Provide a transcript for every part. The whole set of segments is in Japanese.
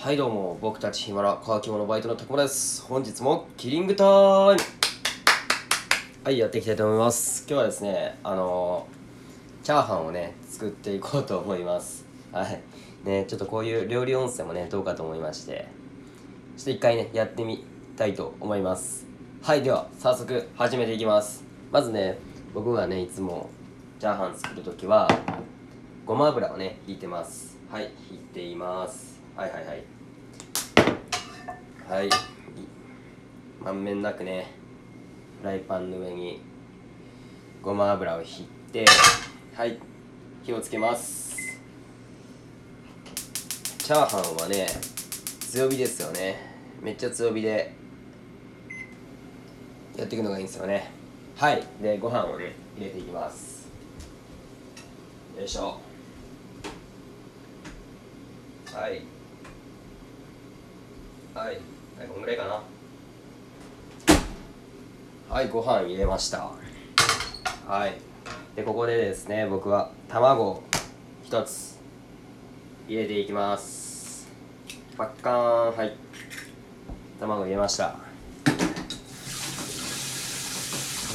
はいどうも僕たちヒマラ乾き物バイトのたくまです。本日もキリングタイム。はいやっていきたいと思います。今日はですねあのー、チャーハンをね作っていこうと思います。はい。ねちょっとこういう料理音声もねどうかと思いまして。ちょっと一回ねやってみたいと思います。はいでは早速始めていきます。まずね僕がねいつもチャーハン作る時はごま油をね引いてます。はい引いていますはいはいはい。はい。まんべんなくねフライパンの上にごま油を引いてはい。火をつけます。チャーハンはね強火ですよね。めっちゃ強火でやっていくのがいいんですよね。はい。でご飯をね入れていきます。よいしょ。はい。はいはいこんぐらいかな。はいご飯入れました。はい。でここでですね僕は卵一つ入れていきます。パッカーンはい。卵入れました。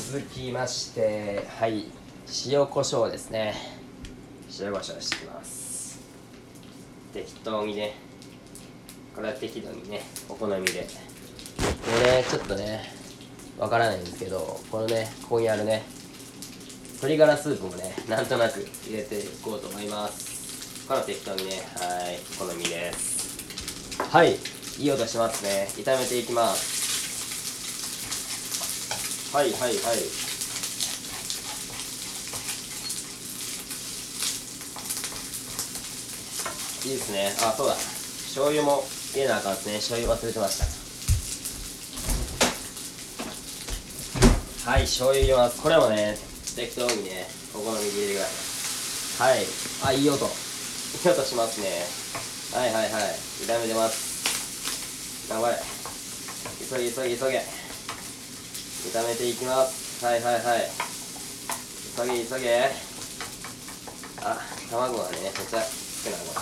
続きましてはい。塩コショウですね。塩コショウしていきます。適当にね。これは適度にねお好みで。これちょっとねわからないんですけどこのねここにあるね鶏ガラスープもねなんとなく入れていこうと思います。この適当にねはい好みです。はいいい音しますね。炒めていきます。はいはいはい。いいですね。あそうだ。醤油も入れなあかんですね醤油忘れてました。はい醤油入れます。これもね適当にねお好みで入れてください。はい。あいい音。いい音しますね。はいはいはい。炒めてます。頑張れ。急げ急げ急げ。炒めていきます。はいはいはい。急げ急げ。あ卵がねめっちゃ少ないこれ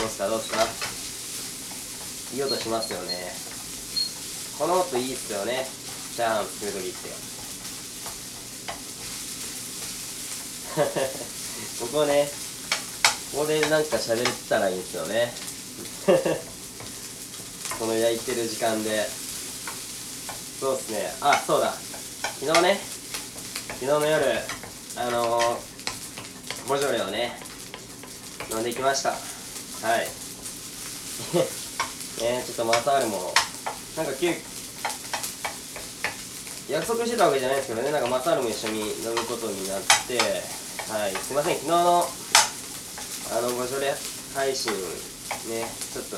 どうすか？どうすか？いい音しますよね。この音いいっすよね。チャーハン作る時って。ここねここでなんか喋ったらいいんですよね。この焼いてる時間で。そうっすね。あそうだ。昨日ね昨日の夜あのー、ボジョレをね飲んできました。はい。えちょっとまたあるもの。なんか急約束してたわけじゃないですけどね。なんかまたあるも一緒に飲むことになって。はい。すいません。昨日のあのご助礼配信ねちょっと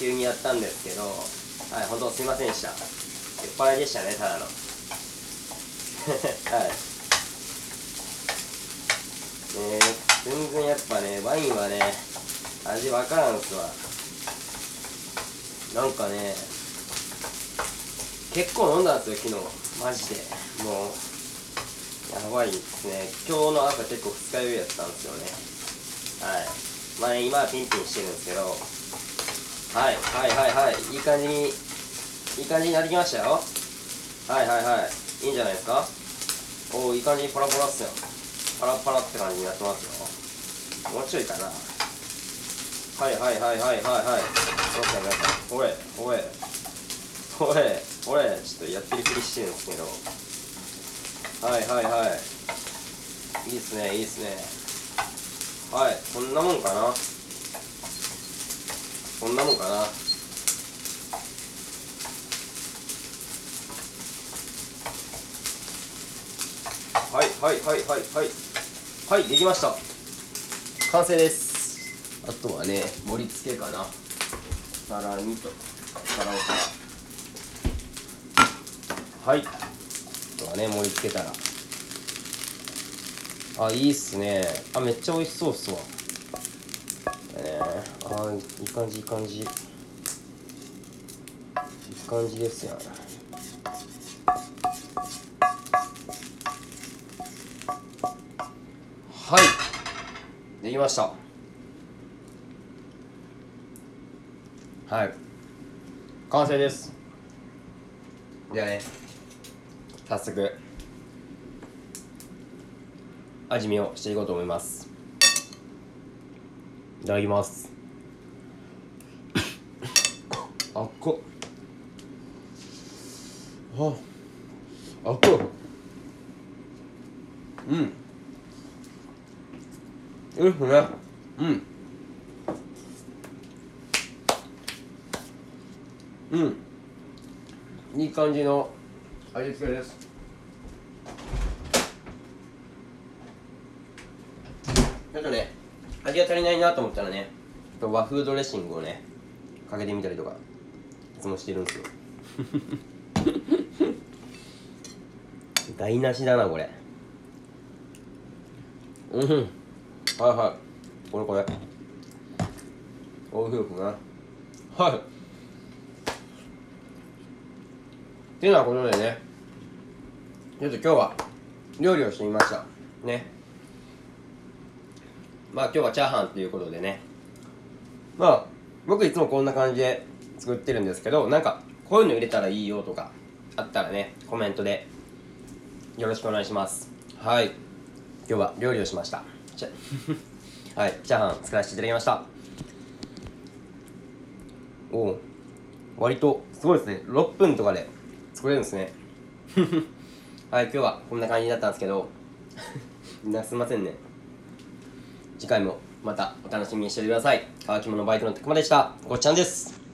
急にやったんですけど。はい。本当すいませんでした。酔っ払いでしたねただの。はい。ね全然やっぱねワインはね味わからんすわ。なんかね結構飲んだんですよ昨日。マジで。もうやばいですね。今日の朝結構二日酔いやったんですよね。はい。まあね今はピンピンしてるんですけど。はいはいはいはい。いい感じにいい感じになってきましたよ。はいはいはい。いいんじゃないですか。おおいい感じにパラパラっすよ。パラパラって感じになってますよ。もうちょいかな。はいはいはいはいはいはい。どうした皆さんおいおい。おいおい。ちょっとやってるふりしてるんですけど。はいはいはい。いいっすねいいっすね。はいこんなもんかな。こんなもんかな。はいはいはいはいはい。はいできました。完成です。あとはね盛り付けかな。皿にと皿をから。はい。あとはね盛り付けたら。あいいっすね。あめっちゃ美味しそうっすわ。えー、あいい感じいい感じ。いい感じですやん。はい。できました。はい。完成です。ではね早速味見をしていこうと思います。いただきます。あっこ。ああっこ。うん。うんね。うん。うん。いい感じの味付けです。ちょっとね味が足りないなと思ったらねと和風ドレッシングをねかけてみたりとかいつもしてるんですよ。台無しだなこれ。うん。はいはい。これこれ。おいしいですね。はい。っていうようなことでね。ちょっと今日は料理をしてみました。ね。まあ今日はチャーハンということでね。まあ僕いつもこんな感じで作ってるんですけどなんかこういうの入れたらいいよとかあったらねコメントでよろしくお願いします。はい。今日は料理をしました。はい。チャーハン作らせていただきました。お割とすごいですね。6分とかで作れるんですね。はい今日はこんな感じだったんですけどみんなすいませんね。次回もまたお楽しみにしててください。乾き物バイクのたくまでした。ごっちゃんです。